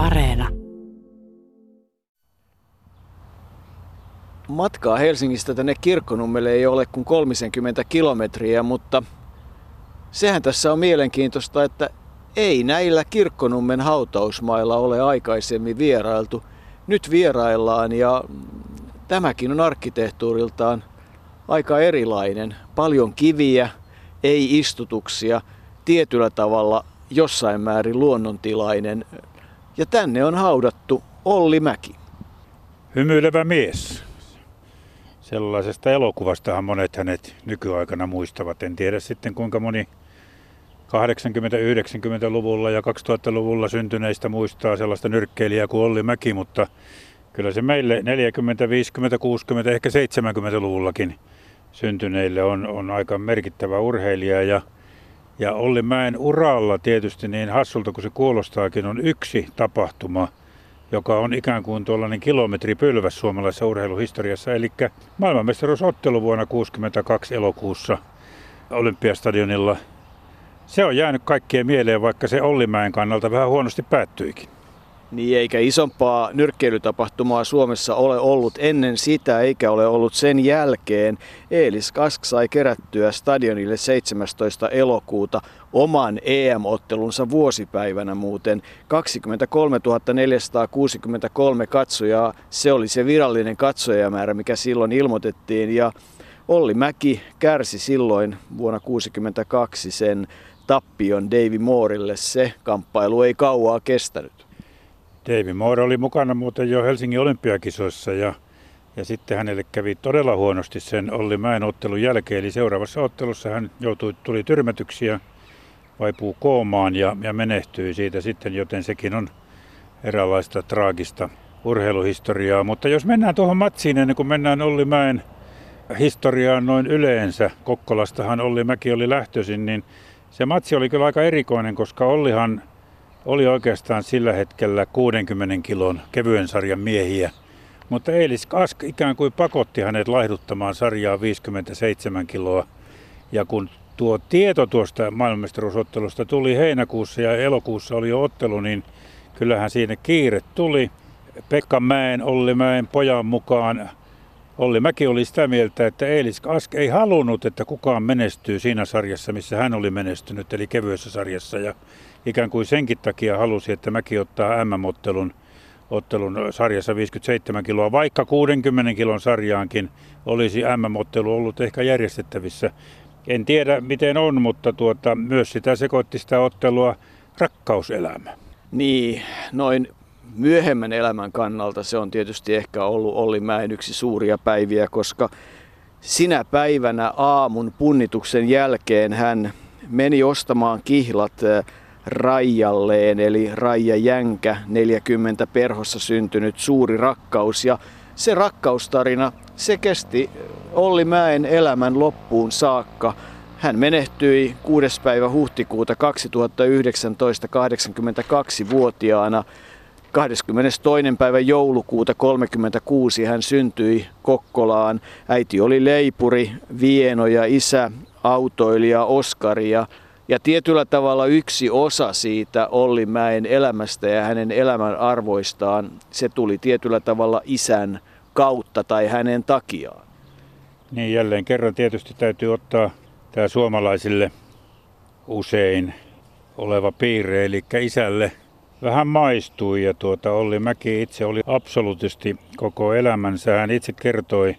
Areena. Matkaa Helsingistä tänne Kirkkonummelle ei ole kuin 30 kilometriä, mutta sehän tässä on mielenkiintoista, että ei näillä Kirkkonummen hautausmailla ole aikaisemmin vierailtu. Nyt vieraillaan ja tämäkin on arkkitehtuuriltaan aika erilainen. Paljon kiviä, ei istutuksia, tietyllä tavalla jossain määrin luonnontilainen. Ja tänne on haudattu Olli Mäki. Hymyilevä mies. Sellaisesta elokuvastahan monet hänet nykyaikana muistavat. En tiedä sitten kuinka moni 80-90-luvulla ja 2000-luvulla syntyneistä muistaa sellaista nyrkkeilijää kuin Olli Mäki, mutta kyllä se meille 40, 50, 60, ehkä 70-luvullakin syntyneille on, on aika merkittävä urheilija ja ja Olli Mäen uralla tietysti niin hassulta kuin se kuulostaakin on yksi tapahtuma, joka on ikään kuin tuollainen kilometripylväs suomalaisessa urheiluhistoriassa. Eli maailmanmestaruusottelu vuonna 1962 elokuussa Olympiastadionilla. Se on jäänyt kaikkien mieleen, vaikka se Ollimäen kannalta vähän huonosti päättyikin. Niin eikä isompaa nyrkkeilytapahtumaa Suomessa ole ollut ennen sitä eikä ole ollut sen jälkeen. Eelis Kask sai kerättyä stadionille 17. elokuuta oman EM-ottelunsa vuosipäivänä muuten. 23 463 katsojaa, se oli se virallinen katsojamäärä, mikä silloin ilmoitettiin. Ja Olli Mäki kärsi silloin vuonna 1962 sen tappion Davy Moorille. Se kamppailu ei kauaa kestänyt. Davy Moore oli mukana muuten jo Helsingin olympiakisoissa ja, ja sitten hänelle kävi todella huonosti sen Olli Mäen ottelun jälkeen. Eli seuraavassa ottelussa hän joutui, tuli tyrmätyksiä, vaipuu koomaan ja, ja menehtyi siitä sitten, joten sekin on eräänlaista traagista urheiluhistoriaa. Mutta jos mennään tuohon matsiin ennen kuin mennään Olli Mäen historiaan noin yleensä, Kokkolastahan Olli Mäki oli lähtöisin, niin se matsi oli kyllä aika erikoinen, koska Ollihan oli oikeastaan sillä hetkellä 60 kilon kevyen sarjan miehiä. Mutta Eilis Kask ikään kuin pakotti hänet laihduttamaan sarjaa 57 kiloa. Ja kun tuo tieto tuosta maailmanmestaruusottelusta tuli heinäkuussa ja elokuussa oli jo ottelu, niin kyllähän siinä kiire tuli. Pekka Mäen, Olli Mäen pojan mukaan Olli Mäki oli sitä mieltä, että Eilis Kask ei halunnut, että kukaan menestyy siinä sarjassa, missä hän oli menestynyt, eli kevyessä sarjassa. Ja ikään kuin senkin takia halusi, että Mäki ottaa MM-ottelun ottelun sarjassa 57 kiloa, vaikka 60 kilon sarjaankin olisi MM-ottelu ollut ehkä järjestettävissä. En tiedä miten on, mutta tuota, myös sitä sekoitti sitä ottelua rakkauselämä. Niin, noin myöhemmän elämän kannalta se on tietysti ehkä ollut Olli Mäen yksi suuria päiviä, koska sinä päivänä aamun punnituksen jälkeen hän meni ostamaan kihlat Raijalleen, eli Raija Jänkä, 40 perhossa syntynyt suuri rakkaus. Ja se rakkaustarina, se kesti Olli Mäen elämän loppuun saakka. Hän menehtyi 6. päivä huhtikuuta 2019 82-vuotiaana. 22. päivä joulukuuta 36 hän syntyi Kokkolaan. Äiti oli leipuri, Vieno ja isä autoilija Oskari ja ja tietyllä tavalla yksi osa siitä Olli Mäen elämästä ja hänen elämän arvoistaan, se tuli tietyllä tavalla isän kautta tai hänen takiaan. Niin jälleen kerran tietysti täytyy ottaa tämä suomalaisille usein oleva piirre, eli isälle vähän maistui ja tuota Olli Mäki itse oli absoluutisti koko elämänsä. Hän itse kertoi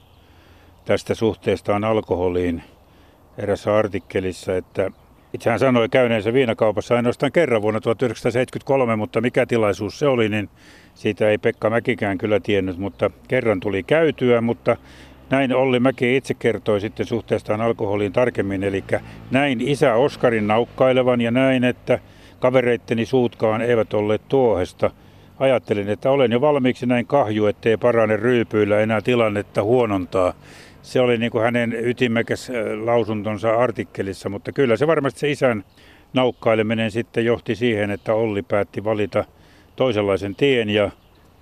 tästä suhteestaan alkoholiin erässä artikkelissa, että itse hän sanoi käyneensä viinakaupassa ainoastaan kerran vuonna 1973, mutta mikä tilaisuus se oli, niin siitä ei Pekka Mäkikään kyllä tiennyt, mutta kerran tuli käytyä, mutta näin Olli Mäki itse kertoi sitten suhteestaan alkoholiin tarkemmin, eli näin isä Oskarin naukkailevan ja näin, että kavereitteni suutkaan eivät olleet tuohesta. Ajattelin, että olen jo valmiiksi näin kahju, ettei parane ryypyillä enää tilannetta huonontaa. Se oli niin kuin hänen ytimekäs lausuntonsa artikkelissa, mutta kyllä se varmasti se isän naukkaileminen sitten johti siihen, että Olli päätti valita toisenlaisen tien ja,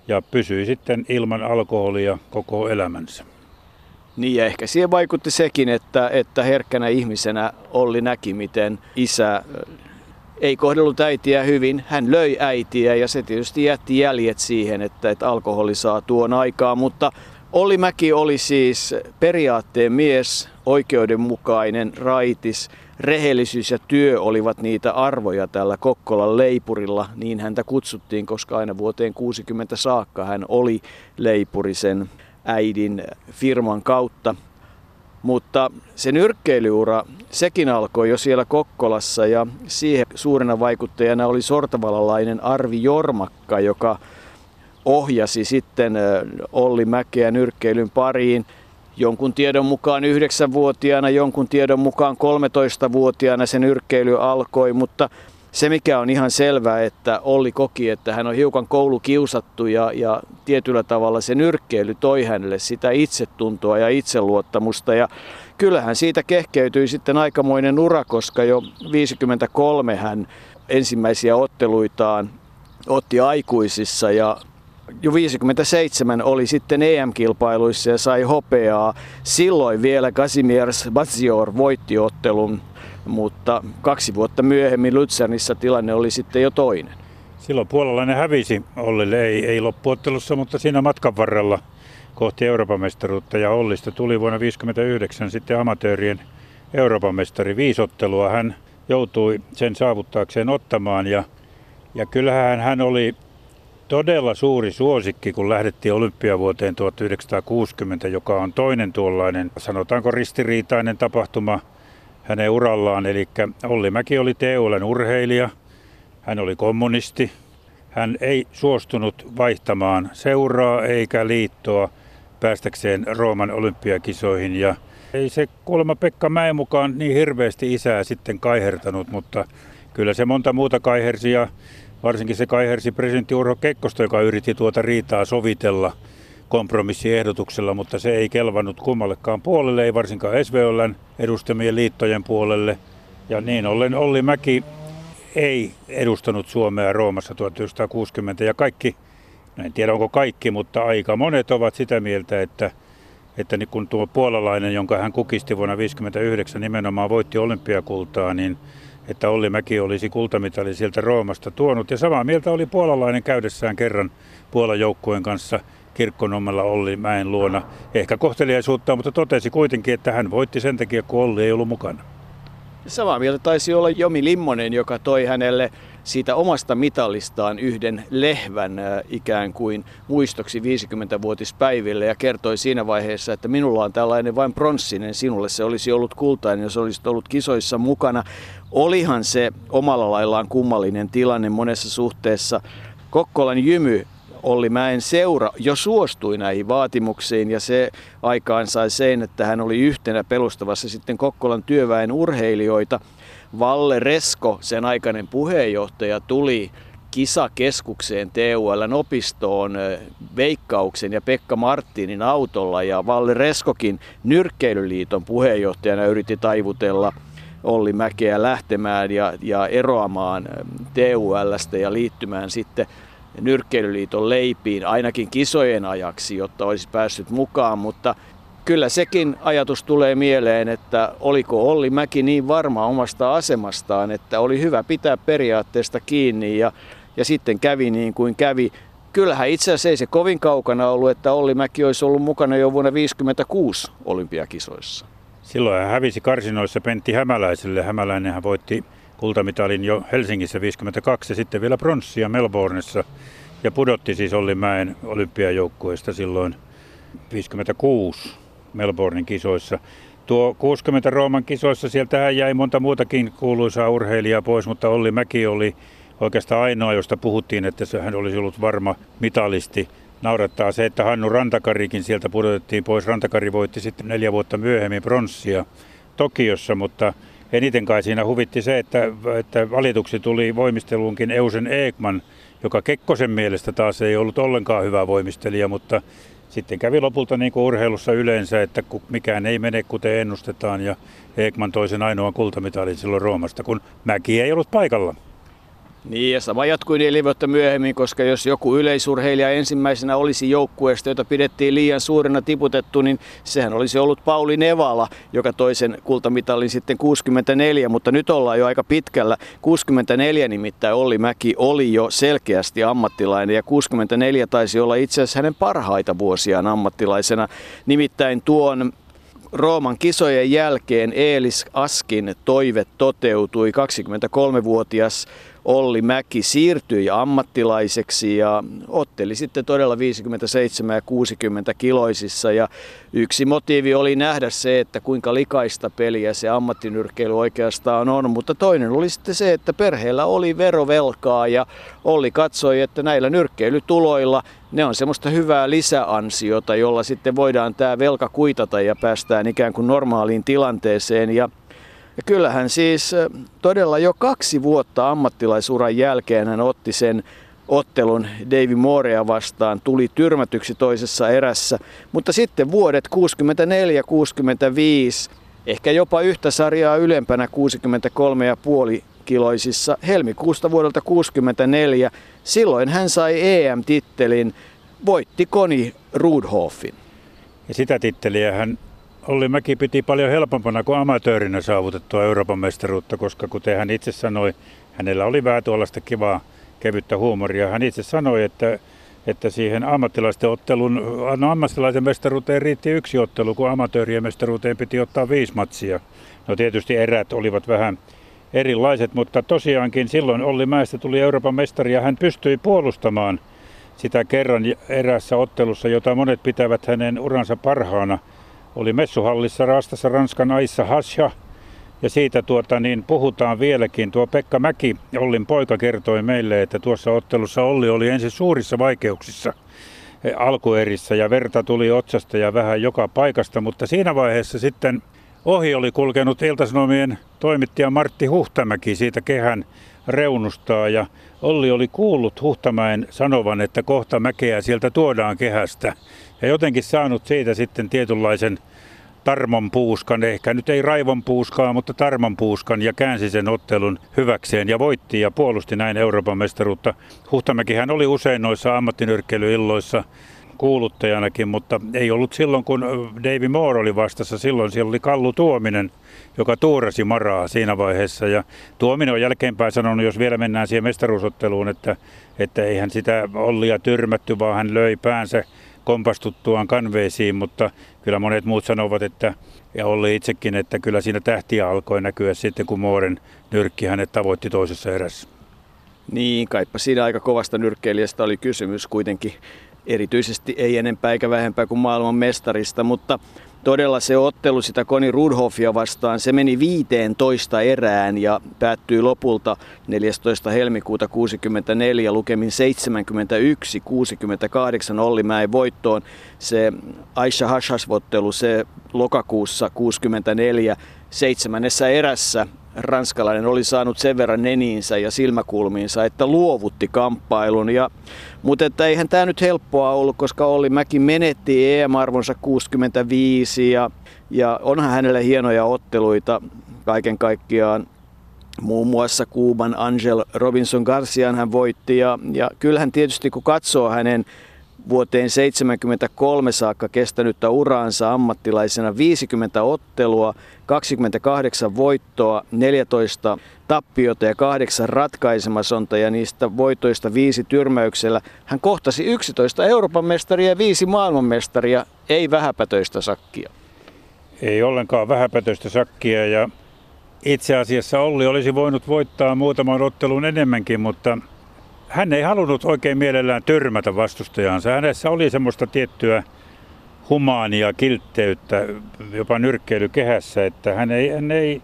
ja pysyi sitten ilman alkoholia koko elämänsä. Niin ja ehkä siihen vaikutti sekin, että, että herkkänä ihmisenä Olli näki, miten isä ei kohdellut äitiä hyvin. Hän löi äitiä ja se tietysti jätti jäljet siihen, että, että alkoholi saa tuon aikaa, mutta Olli Mäki oli siis periaatteen mies, oikeudenmukainen, raitis, rehellisyys ja työ olivat niitä arvoja tällä Kokkolan leipurilla. Niin häntä kutsuttiin, koska aina vuoteen 60 saakka hän oli leipurisen äidin firman kautta. Mutta se nyrkkeilyura, sekin alkoi jo siellä Kokkolassa ja siihen suurena vaikuttajana oli sortavalalainen Arvi Jormakka, joka ohjasi sitten Olli Mäkeä nyrkkeilyn pariin jonkun tiedon mukaan 9-vuotiaana, jonkun tiedon mukaan 13-vuotiaana se nyrkkeily alkoi, mutta se mikä on ihan selvää, että Olli koki, että hän on hiukan koulukiusattu ja, ja tietyllä tavalla se nyrkkeily toi hänelle sitä itsetuntoa ja itseluottamusta. Ja kyllähän siitä kehkeytyi sitten aikamoinen ura, koska jo 53 hän ensimmäisiä otteluitaan otti aikuisissa ja jo 57 oli sitten EM-kilpailuissa ja sai hopeaa. Silloin vielä Kazimierz Bazior voitti ottelun, mutta kaksi vuotta myöhemmin Luzernissa tilanne oli sitten jo toinen. Silloin puolalainen hävisi Ollille, ei, ei loppuottelussa, mutta siinä matkan varrella kohti Euroopan mestaruutta ja Ollista tuli vuonna 1959 sitten amatöörien Euroopan mestari. Viisottelua hän joutui sen saavuttaakseen ottamaan ja, ja kyllähän hän oli todella suuri suosikki, kun lähdettiin olympiavuoteen 1960, joka on toinen tuollainen, sanotaanko ristiriitainen tapahtuma hänen urallaan. Eli Olli Mäki oli TULn urheilija, hän oli kommunisti, hän ei suostunut vaihtamaan seuraa eikä liittoa päästäkseen Rooman olympiakisoihin ja ei se kuulemma Pekka Mäen mukaan niin hirveästi isää sitten kaihertanut, mutta kyllä se monta muuta kaihersi ja Varsinkin se kaihersi presidentti Urho Kekkosta, joka yritti tuota riitaa sovitella kompromissiehdotuksella, mutta se ei kelvannut kummallekaan puolelle, ei varsinkaan SVOLn edustamien liittojen puolelle. Ja niin ollen Olli Mäki ei edustanut Suomea Roomassa 1960 ja kaikki, no en tiedä onko kaikki, mutta aika monet ovat sitä mieltä, että, että niin kun tuo puolalainen, jonka hän kukisti vuonna 1959 nimenomaan voitti olympiakultaa, niin että Olli Mäki olisi kultamitali sieltä Roomasta tuonut. Ja samaa mieltä oli puolalainen käydessään kerran Puolan joukkueen kanssa kirkkonommella Olli Mäen luona. Ehkä kohteliaisuutta, mutta totesi kuitenkin, että hän voitti sen takia, kun Olli ei ollut mukana. Samaa mieltä taisi olla Jomi Limmonen, joka toi hänelle siitä omasta mitalistaan yhden lehvän ikään kuin muistoksi 50-vuotispäiville ja kertoi siinä vaiheessa, että minulla on tällainen vain pronssinen, sinulle se olisi ollut kultainen, jos olisit ollut kisoissa mukana. Olihan se omalla laillaan kummallinen tilanne monessa suhteessa. Kokkolan jymy Olli Mäen seura jo suostui näihin vaatimuksiin ja se aikaan sai sen, että hän oli yhtenä pelustavassa sitten Kokkolan työväen urheilijoita. Valle Resko, sen aikainen puheenjohtaja, tuli kisakeskukseen TULn opistoon Veikkauksen ja Pekka Martinin autolla. Ja Valle Reskokin Nyrkkeilyliiton puheenjohtajana yritti taivutella Olli Mäkeä lähtemään ja, ja eroamaan TULstä ja liittymään sitten Nyrkkeilyliiton leipiin ainakin kisojen ajaksi, jotta olisi päässyt mukaan, mutta kyllä sekin ajatus tulee mieleen, että oliko Olli Mäki niin varma omasta asemastaan, että oli hyvä pitää periaatteesta kiinni ja, ja sitten kävi niin kuin kävi. Kyllähän itse asiassa ei se kovin kaukana ollut, että Olli Mäki olisi ollut mukana jo vuonna 1956 olympiakisoissa. Silloin hän hävisi karsinoissa Pentti Hämäläiselle. Hämäläinen voitti kultamitalin jo Helsingissä 52 ja sitten vielä pronssia Melbourneissa ja pudotti siis Olli Mäen olympiajoukkueesta silloin 56 Melbournein kisoissa. Tuo 60 Rooman kisoissa, sieltä jäi monta muutakin kuuluisaa urheilijaa pois, mutta Olli Mäki oli oikeastaan ainoa, josta puhuttiin, että hän olisi ollut varma mitalisti. Naurattaa se, että Hannu Rantakarikin sieltä pudotettiin pois. Rantakari voitti sitten neljä vuotta myöhemmin pronssia Tokiossa, mutta eniten kai siinä huvitti se, että, että valituksi tuli voimisteluunkin Eusen Eekman, joka Kekkosen mielestä taas ei ollut ollenkaan hyvä voimistelija, mutta sitten kävi lopulta niin kuin urheilussa yleensä, että mikään ei mene kuten ennustetaan ja Eekman toi sen ainoan kultamitalin silloin Roomasta, kun Mäki ei ollut paikalla. Niin ja sama jatkui neljä vuotta myöhemmin, koska jos joku yleisurheilija ensimmäisenä olisi joukkueesta, jota pidettiin liian suurena tiputettu, niin sehän olisi ollut Pauli Nevala, joka toisen kultamitalin sitten 64, mutta nyt ollaan jo aika pitkällä. 64 nimittäin Olli Mäki oli jo selkeästi ammattilainen ja 64 taisi olla itse asiassa hänen parhaita vuosiaan ammattilaisena. Nimittäin tuon Rooman kisojen jälkeen Eelis Askin toive toteutui. 23-vuotias Olli Mäki siirtyi ammattilaiseksi ja otteli sitten todella 57 ja 60 kiloisissa. Ja yksi motiivi oli nähdä se, että kuinka likaista peliä se ammattinyrkkeily oikeastaan on, mutta toinen oli sitten se, että perheellä oli verovelkaa ja Olli katsoi, että näillä nyrkkeilytuloilla ne on semmoista hyvää lisäansiota, jolla sitten voidaan tämä velka kuitata ja päästään ikään kuin normaaliin tilanteeseen. Ja ja kyllähän siis todella jo kaksi vuotta ammattilaisuran jälkeen hän otti sen ottelun Davy Morea vastaan, tuli tyrmätyksi toisessa erässä, mutta sitten vuodet 64-65, ehkä jopa yhtä sarjaa ylempänä 63,5 kiloisissa helmikuusta vuodelta 64, silloin hän sai EM-tittelin, voitti Koni Rudhoffin. Ja sitä titteliä hän Olli Mäki piti paljon helpompana kuin amatöörinä saavutettua Euroopan mestaruutta, koska kuten hän itse sanoi, hänellä oli vähän tuollaista kivaa kevyttä huumoria. Hän itse sanoi, että, että siihen ammattilaisten ottelun, no ammattilaisen mestaruuteen riitti yksi ottelu, kun amatöörien mestaruuteen piti ottaa viisi matsia. No tietysti erät olivat vähän erilaiset, mutta tosiaankin silloin Olli Mäestä tuli Euroopan mestari ja hän pystyi puolustamaan sitä kerran erässä ottelussa, jota monet pitävät hänen uransa parhaana – oli messuhallissa Rastassa Ranskan Aissa Hasha. Ja siitä tuota, niin puhutaan vieläkin. Tuo Pekka Mäki, Ollin poika, kertoi meille, että tuossa ottelussa Olli oli ensin suurissa vaikeuksissa e, alkuerissä ja verta tuli otsasta ja vähän joka paikasta, mutta siinä vaiheessa sitten ohi oli kulkenut Iltasanomien toimittaja Martti Huhtamäki siitä kehän reunustaa ja Olli oli kuullut Huhtamäen sanovan, että kohta mäkeä sieltä tuodaan kehästä ja jotenkin saanut siitä sitten tietynlaisen tarmon puuskan, ehkä nyt ei raivon puuskaa, mutta tarmon puuskan ja käänsi sen ottelun hyväkseen ja voitti ja puolusti näin Euroopan mestaruutta. Huhtamäkihän oli usein noissa ammattinyrkkeilyilloissa kuuluttajanakin, mutta ei ollut silloin, kun Davy Moore oli vastassa. Silloin siellä oli Kallu Tuominen, joka tuurasi maraa siinä vaiheessa. Ja Tuominen on jälkeenpäin sanonut, jos vielä mennään siihen mestaruusotteluun, että, että eihän sitä Ollia tyrmätty, vaan hän löi päänsä kompastuttuaan kanveisiin, mutta kyllä monet muut sanovat, että ja Olli itsekin, että kyllä siinä tähtiä alkoi näkyä sitten, kun Mooren nyrkki hänet tavoitti toisessa erässä. Niin, kaipa siinä aika kovasta nyrkkeilijästä oli kysymys kuitenkin. Erityisesti ei enempää eikä vähempää kuin maailman mestarista, mutta todella se ottelu sitä Koni Rudhoffia vastaan, se meni 15 erään ja päättyi lopulta 14. helmikuuta 64 lukemin 71-68 Olli Mäen voittoon. Se Aisha Hashas-ottelu, se lokakuussa 64 seitsemännessä erässä ranskalainen oli saanut sen verran neniinsä ja silmäkulmiinsa, että luovutti kamppailun. Ja, mutta että eihän tämä nyt helppoa ollut, koska Olli Mäki menetti EM-arvonsa 65 ja, ja onhan hänelle hienoja otteluita kaiken kaikkiaan. Muun muassa Kuuban Angel Robinson Garcian hän voitti ja, ja kyllähän tietysti kun katsoo hänen vuoteen 73 saakka kestänyttä uraansa ammattilaisena 50 ottelua, 28 voittoa, 14 tappiota ja 8 ratkaisemasonta ja niistä voitoista viisi tyrmäyksellä. Hän kohtasi 11 Euroopan mestaria ja viisi maailmanmestaria, ei vähäpätöistä sakkia. Ei ollenkaan vähäpätöistä sakkia ja itse asiassa Olli olisi voinut voittaa muutaman ottelun enemmänkin, mutta hän ei halunnut oikein mielellään tyrmätä vastustajansa. Hänessä oli semmoista tiettyä humaania kiltteyttä jopa nyrkkeilykehässä, että hän ei, hän ei,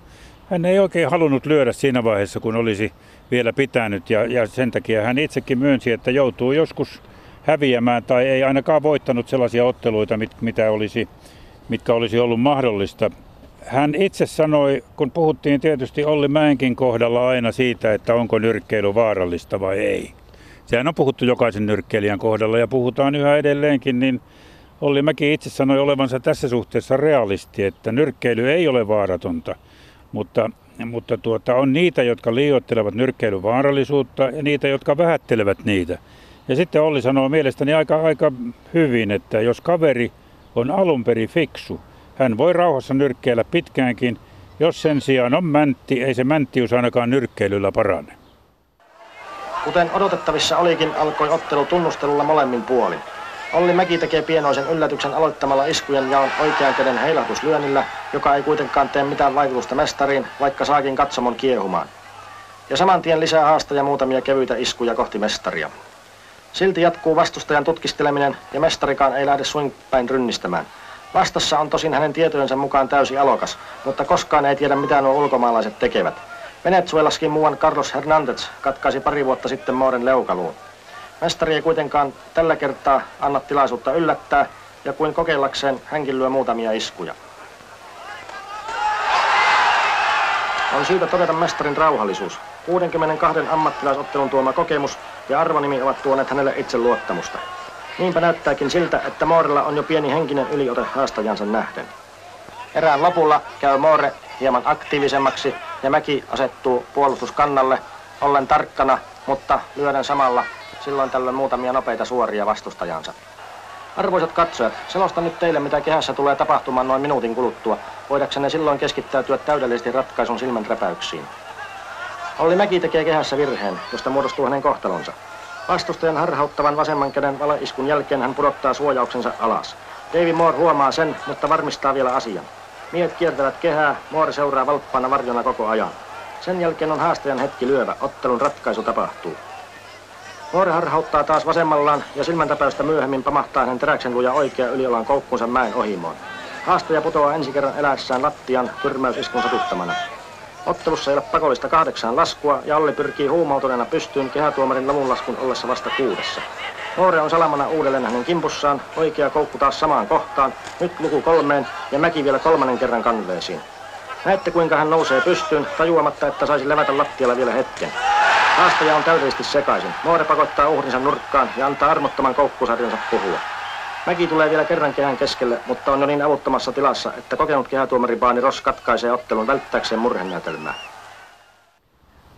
hän ei oikein halunnut lyödä siinä vaiheessa, kun olisi vielä pitänyt. Ja, ja sen takia hän itsekin myönsi, että joutuu joskus häviämään tai ei ainakaan voittanut sellaisia otteluita, mit, mitä olisi, mitkä olisi ollut mahdollista. Hän itse sanoi, kun puhuttiin tietysti Olli Mäenkin kohdalla aina siitä, että onko nyrkkeily vaarallista vai ei. Sehän on puhuttu jokaisen nyrkkeilijän kohdalla ja puhutaan yhä edelleenkin, niin Olli Mäki itse sanoi olevansa tässä suhteessa realisti, että nyrkkeily ei ole vaaratonta. Mutta mutta tuota, on niitä, jotka liioittelevat nyrkkeilyn vaarallisuutta ja niitä, jotka vähättelevät niitä. Ja sitten Olli sanoo mielestäni aika, aika hyvin, että jos kaveri on alun perin fiksu, hän voi rauhassa nyrkkeillä pitkäänkin. Jos sen sijaan on mäntti, ei se mänttius ainakaan nyrkkeilyllä parane. Kuten odotettavissa olikin, alkoi ottelu tunnustelulla molemmin puolin. Olli Mäki tekee pienoisen yllätyksen aloittamalla iskujen jaon oikean käden heilahtuslyönnillä, joka ei kuitenkaan tee mitään vaikutusta mestariin, vaikka saakin katsomon kiehumaan. Ja saman tien lisää haastaja muutamia kevyitä iskuja kohti mestaria. Silti jatkuu vastustajan tutkisteleminen ja mestarikaan ei lähde päin rynnistämään. Vastassa on tosin hänen tietojensa mukaan täysi alokas, mutta koskaan ei tiedä mitä nuo ulkomaalaiset tekevät. Venezuelaskin muuan Carlos Hernandez katkaisi pari vuotta sitten Mooren leukaluun. Mestari ei kuitenkaan tällä kertaa anna tilaisuutta yllättää, ja kuin kokeillakseen hänkin lyö muutamia iskuja. On syytä todeta mestarin rauhallisuus. 62 ammattilaisottelun tuoma kokemus ja arvonimi ovat tuoneet hänelle itse luottamusta. Niinpä näyttääkin siltä, että Moorella on jo pieni henkinen yliote haastajansa nähden. Erään lopulla käy Moore hieman aktiivisemmaksi ja Mäki asettuu puolustuskannalle ollen tarkkana, mutta lyöden samalla silloin tällöin muutamia nopeita suoria vastustajansa. Arvoisat katsojat, selostan nyt teille, mitä kehässä tulee tapahtumaan noin minuutin kuluttua, voidaksenne silloin keskittäytyä täydellisesti ratkaisun silmänräpäyksiin. Olli Mäki tekee kehässä virheen, josta muodostuu hänen kohtalonsa. Vastustajan harhauttavan vasemman käden valaiskun jälkeen hän pudottaa suojauksensa alas. Davy Moore huomaa sen, mutta varmistaa vielä asian. Miehet kiertävät kehää, Moore seuraa valppaana varjona koko ajan. Sen jälkeen on haastajan hetki lyövä, ottelun ratkaisu tapahtuu. Moore harhauttaa taas vasemmallaan ja silmäntäpäystä myöhemmin pamahtaa hänen teräksen luja oikea yliolan koukkunsa mäen ohimoon. Haastaja putoaa ensi kerran eläessään lattian tyrmäysiskun satuttamana. Ottelussa ei ole pakollista kahdeksaan laskua ja Olli pyrkii huumautuneena pystyyn kehätuomarin laskun ollessa vasta kuudessa. Moore on salamana uudelleen hänen kimpussaan, oikea koukku taas samaan kohtaan, nyt luku kolmeen ja Mäki vielä kolmannen kerran kanveesiin. Näette kuinka hän nousee pystyyn, tajuamatta, että saisi levätä lattialla vielä hetken. Haastaja on täydellisesti sekaisin. Moore pakottaa uhrinsa nurkkaan ja antaa armottoman koukkusarjansa puhua. Mäki tulee vielä kerran kehän keskelle, mutta on jo niin avuttomassa tilassa, että kokenut kehätuomari Baani Ross katkaisee ottelun välttääkseen murhenäytelmää.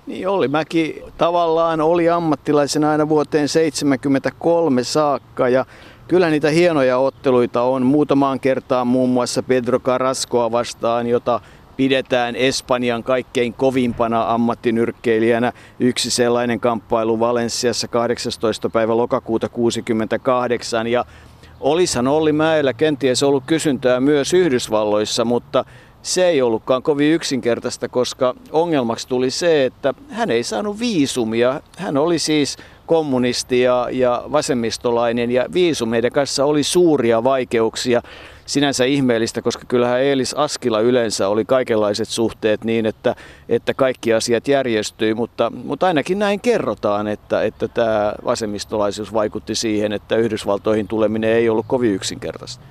Niin Olli Mäki tavallaan oli ammattilaisena aina vuoteen 73 saakka ja kyllä niitä hienoja otteluita on muutamaan kertaan muun muassa Pedro Carrascoa vastaan, jota pidetään Espanjan kaikkein kovimpana ammattinyrkkeilijänä. Yksi sellainen kamppailu Valensiassa 18. päivä lokakuuta 68 ja Olisihan Olli Mäellä kenties ollut kysyntää myös Yhdysvalloissa, mutta se ei ollutkaan kovin yksinkertaista, koska ongelmaksi tuli se, että hän ei saanut viisumia. Hän oli siis kommunisti ja, ja vasemmistolainen ja viisumeiden kanssa oli suuria vaikeuksia sinänsä ihmeellistä, koska kyllähän Eelis Askila yleensä oli kaikenlaiset suhteet niin, että, että kaikki asiat järjestyi, mutta, mutta ainakin näin kerrotaan, että, että tämä vasemmistolaisuus vaikutti siihen, että Yhdysvaltoihin tuleminen ei ollut kovin yksinkertaista.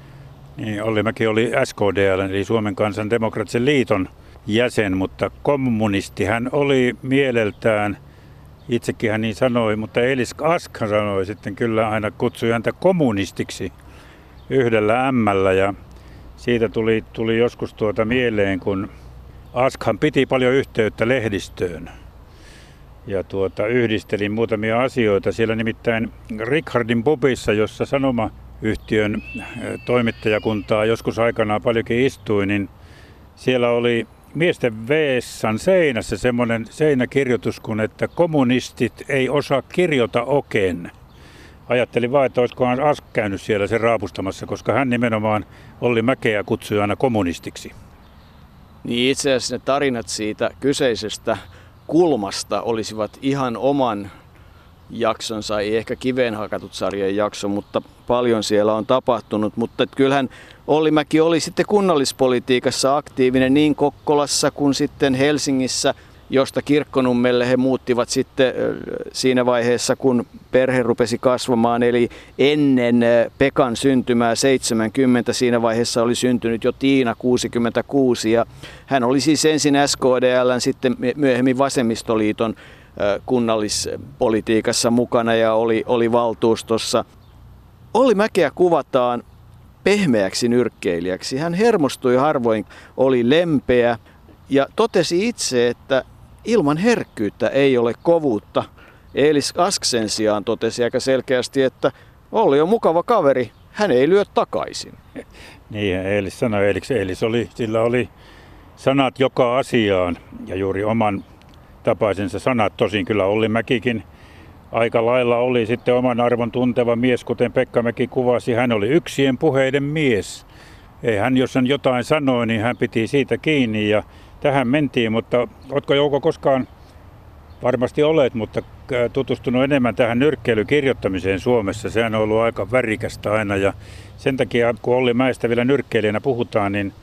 Niin, Olli Mäki oli SKDL, eli Suomen kansan demokraattisen liiton jäsen, mutta kommunisti hän oli mieleltään, itsekin hän niin sanoi, mutta Elis Aska sanoi sitten kyllä aina, kutsui häntä kommunistiksi yhdellä ämmällä ja siitä tuli, tuli joskus tuota mieleen, kun Askhan piti paljon yhteyttä lehdistöön ja tuota, yhdistelin muutamia asioita. Siellä nimittäin Richardin pubissa, jossa sanomayhtiön toimittajakuntaa joskus aikanaan paljonkin istui, niin siellä oli miesten Veessan seinässä semmoinen seinäkirjoitus kuin, että kommunistit ei osaa kirjoita oken ajattelin vaan, että olisikohan Ask käynyt siellä sen raapustamassa, koska hän nimenomaan Olli Mäkeä kutsui aina kommunistiksi. Niin itse asiassa ne tarinat siitä kyseisestä kulmasta olisivat ihan oman jaksonsa, ei ehkä kiveen hakatut sarjan jakso, mutta paljon siellä on tapahtunut. Mutta kyllähän Olli Mäki oli sitten kunnallispolitiikassa aktiivinen niin Kokkolassa kuin sitten Helsingissä – josta Kirkkonummelle he muuttivat sitten siinä vaiheessa, kun perhe rupesi kasvamaan, eli ennen Pekan syntymää 70, siinä vaiheessa oli syntynyt jo Tiina 66, ja hän oli siis ensin SKDL, sitten myöhemmin Vasemmistoliiton kunnallispolitiikassa mukana ja oli, oli valtuustossa. Olli Mäkeä kuvataan pehmeäksi nyrkkeilijäksi. Hän hermostui harvoin, oli lempeä, ja totesi itse, että ilman herkkyyttä ei ole kovuutta. Eelis Ask sen sijaan totesi aika selkeästi, että Olli on mukava kaveri, hän ei lyö takaisin. Niin, Eelis sanoi, Eelis, Eelis oli, sillä oli sanat joka asiaan ja juuri oman tapaisensa sanat. Tosin kyllä Olli Mäkikin aika lailla oli sitten oman arvon tunteva mies, kuten Pekka Mäki kuvasi. Hän oli yksien puheiden mies. Ei hän, jos hän jotain sanoi, niin hän piti siitä kiinni ja tähän mentiin. Mutta oletko Jouko koskaan, varmasti olet, mutta tutustunut enemmän tähän nyrkkeilykirjoittamiseen Suomessa. Sehän on ollut aika värikästä aina ja sen takia, kun Olli Mäestä vielä nyrkkeilijänä puhutaan, niin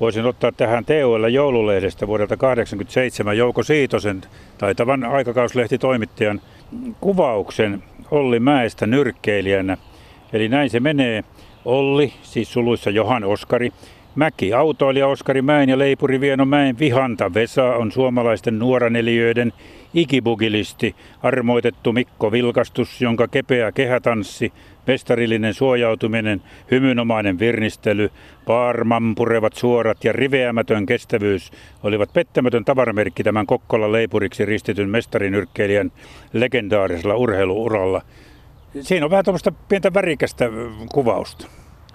voisin ottaa tähän TOL joululehdestä vuodelta 1987 Jouko Siitosen taitavan aikakauslehti-toimittajan kuvauksen Olli Mäestä nyrkkeilijänä. Eli näin se menee. Olli, siis suluissa Johan Oskari, Mäki, autoilija Oskari Mäen ja Leipuri Vieno Mäen Vihanta Vesa on suomalaisten nuoranelijöiden ikibugilisti, armoitettu Mikko Vilkastus, jonka kepeä kehätanssi, mestarillinen suojautuminen, hymynomainen virnistely, paarman purevat suorat ja riveämätön kestävyys olivat pettämätön tavaramerkki tämän Kokkola leipuriksi ristityn mestarinyrkkeilijän legendaarisella urheiluuralla. Siinä on vähän tuommoista pientä värikästä kuvausta.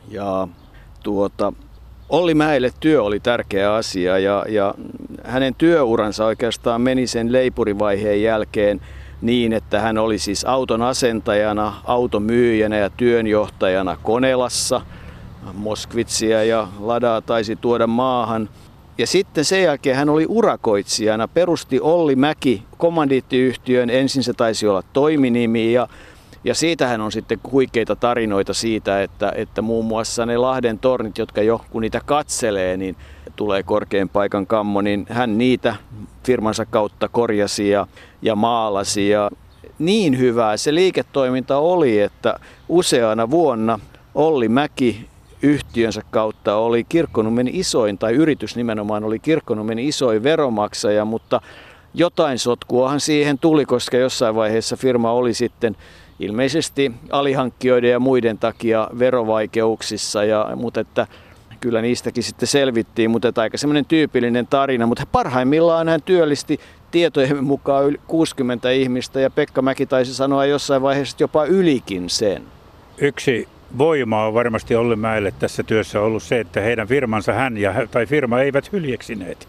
Ja tuota, Olli Mäelle työ oli tärkeä asia ja, ja hänen työuransa oikeastaan meni sen leipurivaiheen jälkeen niin, että hän oli siis auton asentajana, automyyjänä ja työnjohtajana Konelassa. Moskvitsia ja Ladaa taisi tuoda maahan. Ja sitten sen jälkeen hän oli urakoitsijana, perusti Olli Mäki kommandiittiyhtiön, ensin se taisi olla toiminimi ja ja siitähän on sitten huikeita tarinoita siitä, että, että muun muassa ne Lahden tornit, jotka jo kun niitä katselee, niin tulee korkean paikan kammo, niin hän niitä firmansa kautta korjasi ja, ja maalasi. Ja niin hyvää se liiketoiminta oli, että useana vuonna Olli Mäki yhtiönsä kautta oli Kirkkonummen isoin, tai yritys nimenomaan oli Kirkkonummen isoin veromaksaja, mutta jotain sotkuahan siihen tuli, koska jossain vaiheessa firma oli sitten ilmeisesti alihankkijoiden ja muiden takia verovaikeuksissa, ja, mutta että kyllä niistäkin sitten selvittiin, mutta että aika semmoinen tyypillinen tarina, mutta parhaimmillaan hän työllisti tietojen mukaan yli 60 ihmistä ja Pekka Mäki taisi sanoa jossain vaiheessa jopa ylikin sen. Yksi voima on varmasti Olli Mäelle tässä työssä ollut se, että heidän firmansa hän ja, tai firma eivät hyljeksineet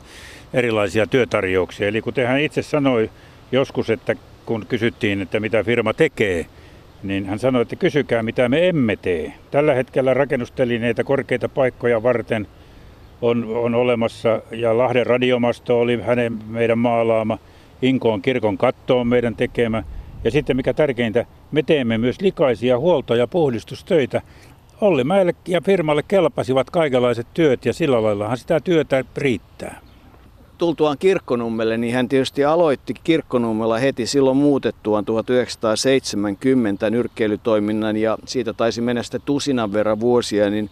erilaisia työtarjouksia. Eli kuten hän itse sanoi joskus, että kun kysyttiin, että mitä firma tekee, niin hän sanoi, että kysykää mitä me emme tee. Tällä hetkellä rakennustelineitä korkeita paikkoja varten on, on olemassa ja Lahden radiomasto oli hänen meidän maalaama. Inkoon kirkon katto on meidän tekemä. Ja sitten mikä tärkeintä, me teemme myös likaisia huolto- ja puhdistustöitä. Olli Mäelle ja firmalle kelpasivat kaikenlaiset työt ja sillä laillahan sitä työtä riittää tultuaan Kirkkonummelle, niin hän tietysti aloitti Kirkkonummella heti silloin muutettuaan 1970 nyrkkeilytoiminnan ja siitä taisi mennä sitten tusinan verran vuosia, niin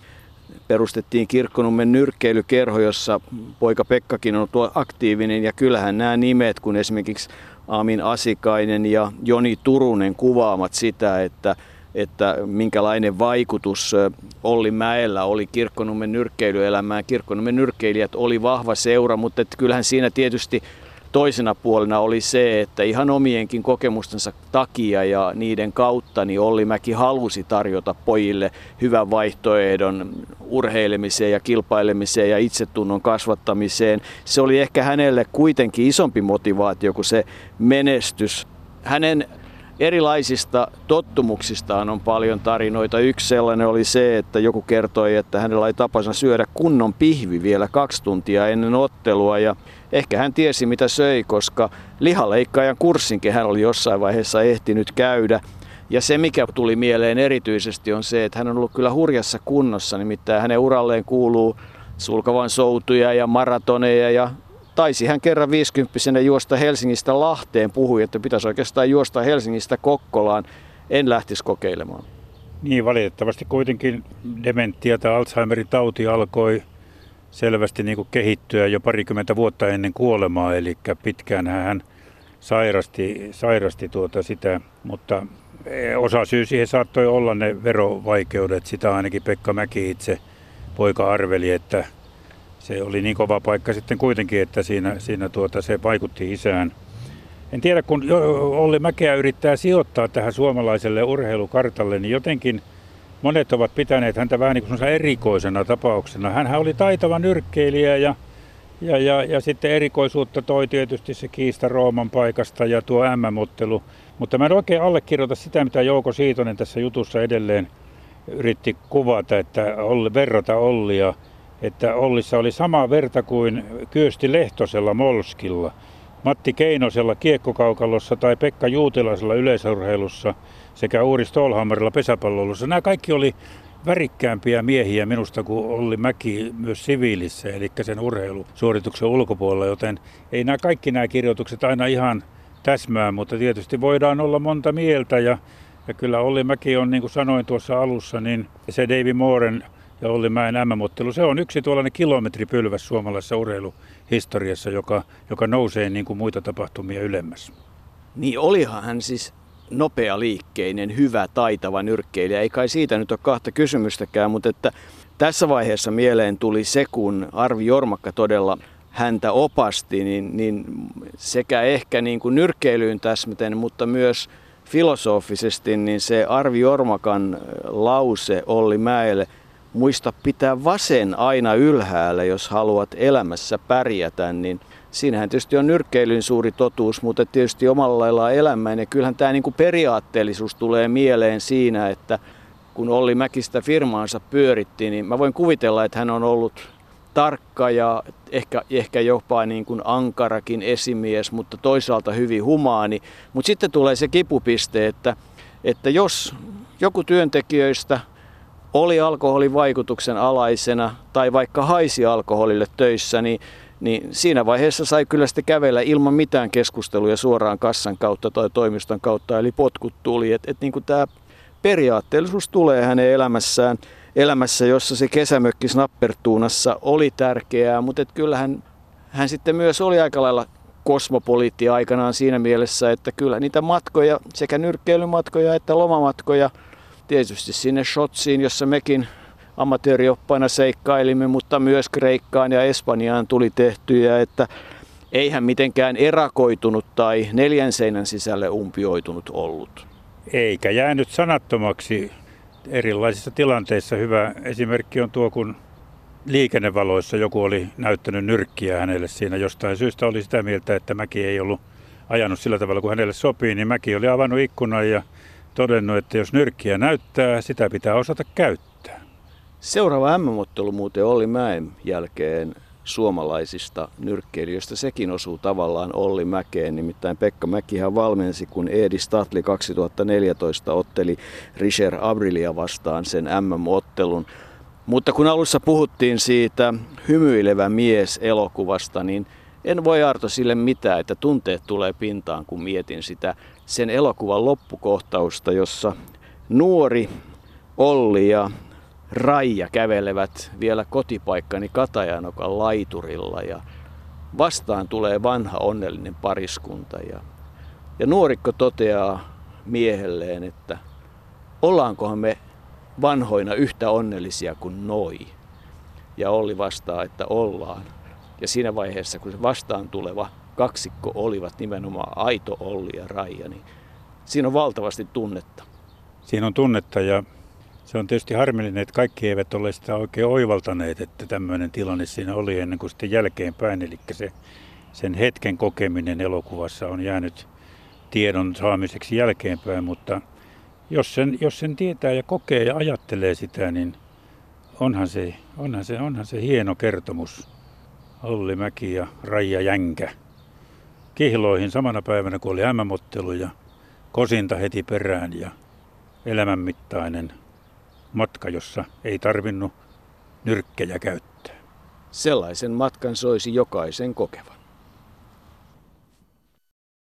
perustettiin Kirkkonummen nyrkkeilykerho, jossa poika Pekkakin on tuo aktiivinen. Ja kyllähän nämä nimet, kun esimerkiksi Amin Asikainen ja Joni Turunen kuvaamat sitä, että että minkälainen vaikutus Olli Mäellä oli Kirkkonummen nyrkkeilyelämään. Kirkkonummen nyrkkeilijät oli vahva seura, mutta että kyllähän siinä tietysti toisena puolena oli se, että ihan omienkin kokemustensa takia ja niiden kautta niin Olli Mäki halusi tarjota pojille hyvän vaihtoehdon urheilemiseen ja kilpailemiseen ja itsetunnon kasvattamiseen. Se oli ehkä hänelle kuitenkin isompi motivaatio kuin se menestys. Hänen Erilaisista tottumuksistaan on paljon tarinoita. Yksi sellainen oli se, että joku kertoi, että hänellä oli tapansa syödä kunnon pihvi vielä kaksi tuntia ennen ottelua. Ja ehkä hän tiesi mitä söi, koska lihaleikkaajan kurssinkin hän oli jossain vaiheessa ehtinyt käydä. Ja se, mikä tuli mieleen erityisesti, on se, että hän on ollut kyllä hurjassa kunnossa. Nimittäin hänen uralleen kuuluu sulkavan soutuja ja maratoneja ja taisi hän kerran 50 juosta Helsingistä Lahteen, puhui, että pitäisi oikeastaan juosta Helsingistä Kokkolaan. En lähtisi kokeilemaan. Niin, valitettavasti kuitenkin dementia tai Alzheimerin tauti alkoi selvästi niin kuin kehittyä jo parikymmentä vuotta ennen kuolemaa, eli pitkään hän sairasti, sairasti tuota sitä, mutta e, osa syy siihen saattoi olla ne verovaikeudet. Sitä ainakin Pekka Mäki itse poika arveli, että se oli niin kova paikka sitten kuitenkin, että siinä, siinä tuota, se vaikutti isään. En tiedä, kun Olli Mäkeä yrittää sijoittaa tähän suomalaiselle urheilukartalle, niin jotenkin monet ovat pitäneet häntä vähän niin kuin erikoisena tapauksena. Hän oli taitava nyrkkeilijä ja, ja, ja, ja sitten erikoisuutta toi tietysti se kiista Rooman paikasta ja tuo M-mottelu. Mutta mä en oikein allekirjoita sitä, mitä Jouko Siitonen tässä jutussa edelleen yritti kuvata, että Olli, verrata Ollia, että Ollissa oli sama verta kuin Kyösti Lehtosella Molskilla, Matti Keinosella kiekkokaukalossa tai Pekka Juutilaisella yleisurheilussa sekä Uuri Stolhammerilla pesäpalloilussa. Nämä kaikki oli värikkäämpiä miehiä minusta kuin Olli Mäki myös siviilissä, eli sen urheilusuorituksen ulkopuolella, joten ei nämä kaikki nämä kirjoitukset aina ihan täsmää, mutta tietysti voidaan olla monta mieltä ja, ja kyllä Olli Mäki on, niin kuin sanoin tuossa alussa, niin se Davy Mooren ja Olli Mäen MM-ottelu, se on yksi tuollainen kilometripylväs suomalaisessa urheiluhistoriassa, joka, joka nousee niin kuin muita tapahtumia ylemmäs. Niin olihan hän siis nopea liikkeinen, hyvä, taitava nyrkkeilijä. Ei kai siitä nyt ole kahta kysymystäkään, mutta että tässä vaiheessa mieleen tuli se, kun Arvi Jormakka todella häntä opasti, niin, niin sekä ehkä niin kuin nyrkkeilyyn täsmäten, mutta myös filosofisesti, niin se Arvi Jormakan lause Olli Mäelle, muista pitää vasen aina ylhäällä, jos haluat elämässä pärjätä, niin siinähän tietysti on nyrkkeilyn suuri totuus, mutta tietysti omalla laillaan elämään. Ja kyllähän tämä niin kuin periaatteellisuus tulee mieleen siinä, että kun Olli Mäkistä firmaansa pyöritti, niin mä voin kuvitella, että hän on ollut tarkka ja ehkä, ehkä jopa niin kuin ankarakin esimies, mutta toisaalta hyvin humaani. Mutta sitten tulee se kipupiste, että, että jos joku työntekijöistä oli alkoholin vaikutuksen alaisena tai vaikka haisi alkoholille töissä, niin, niin siinä vaiheessa sai kyllä sitten kävellä ilman mitään keskusteluja suoraan kassan kautta tai toimiston kautta, eli potkut tuli. Että et niin tämä periaatteellisuus tulee hänen elämässään – elämässä, jossa se kesämökki Snappertuunassa oli tärkeää, mutta et kyllähän hän sitten myös oli aika lailla kosmopoliitti aikanaan siinä mielessä, että kyllä niitä matkoja, sekä nyrkkeilymatkoja että lomamatkoja, tietysti sinne Shotsiin, jossa mekin amatöörioppaina seikkailimme, mutta myös Kreikkaan ja Espanjaan tuli tehtyjä, että eihän mitenkään erakoitunut tai neljän seinän sisälle umpioitunut ollut. Eikä jäänyt sanattomaksi erilaisissa tilanteissa hyvä esimerkki on tuo, kun liikennevaloissa joku oli näyttänyt nyrkkiä hänelle siinä jostain syystä oli sitä mieltä, että Mäki ei ollut ajanut sillä tavalla kuin hänelle sopii, niin Mäki oli avannut ikkunan ja todennut, että jos nyrkkiä näyttää, sitä pitää osata käyttää. Seuraava MM-ottelu muuten oli Mäen jälkeen suomalaisista nyrkkeilijöistä. Sekin osuu tavallaan Olli Mäkeen, nimittäin Pekka Mäkihän valmensi, kun Edi Statli 2014 otteli Richard Abrilia vastaan sen MM-ottelun. Mutta kun alussa puhuttiin siitä hymyilevä mies elokuvasta, niin en voi Arto sille mitään, että tunteet tulee pintaan, kun mietin sitä sen elokuvan loppukohtausta, jossa nuori Olli ja Raija kävelevät vielä kotipaikkani Katajanokan laiturilla ja vastaan tulee vanha onnellinen pariskunta ja, ja nuorikko toteaa miehelleen, että ollaankohan me vanhoina yhtä onnellisia kuin noi. Ja Olli vastaa, että ollaan. Ja siinä vaiheessa, kun se vastaan tuleva kaksikko olivat nimenomaan Aito, Olli ja Raija, niin siinä on valtavasti tunnetta. Siinä on tunnetta ja se on tietysti harmillinen, että kaikki eivät ole sitä oikein oivaltaneet, että tämmöinen tilanne siinä oli ennen kuin sitten jälkeenpäin. Eli se, sen hetken kokeminen elokuvassa on jäänyt tiedon saamiseksi jälkeenpäin, mutta jos sen, jos sen tietää ja kokee ja ajattelee sitä, niin onhan se, onhan se, onhan se hieno kertomus. Olli Mäki ja Raija Jänkä kihloihin samana päivänä, kun oli MM-ottelu ja kosinta heti perään ja elämänmittainen matka, jossa ei tarvinnut nyrkkejä käyttää. Sellaisen matkan soisi jokaisen kokevan.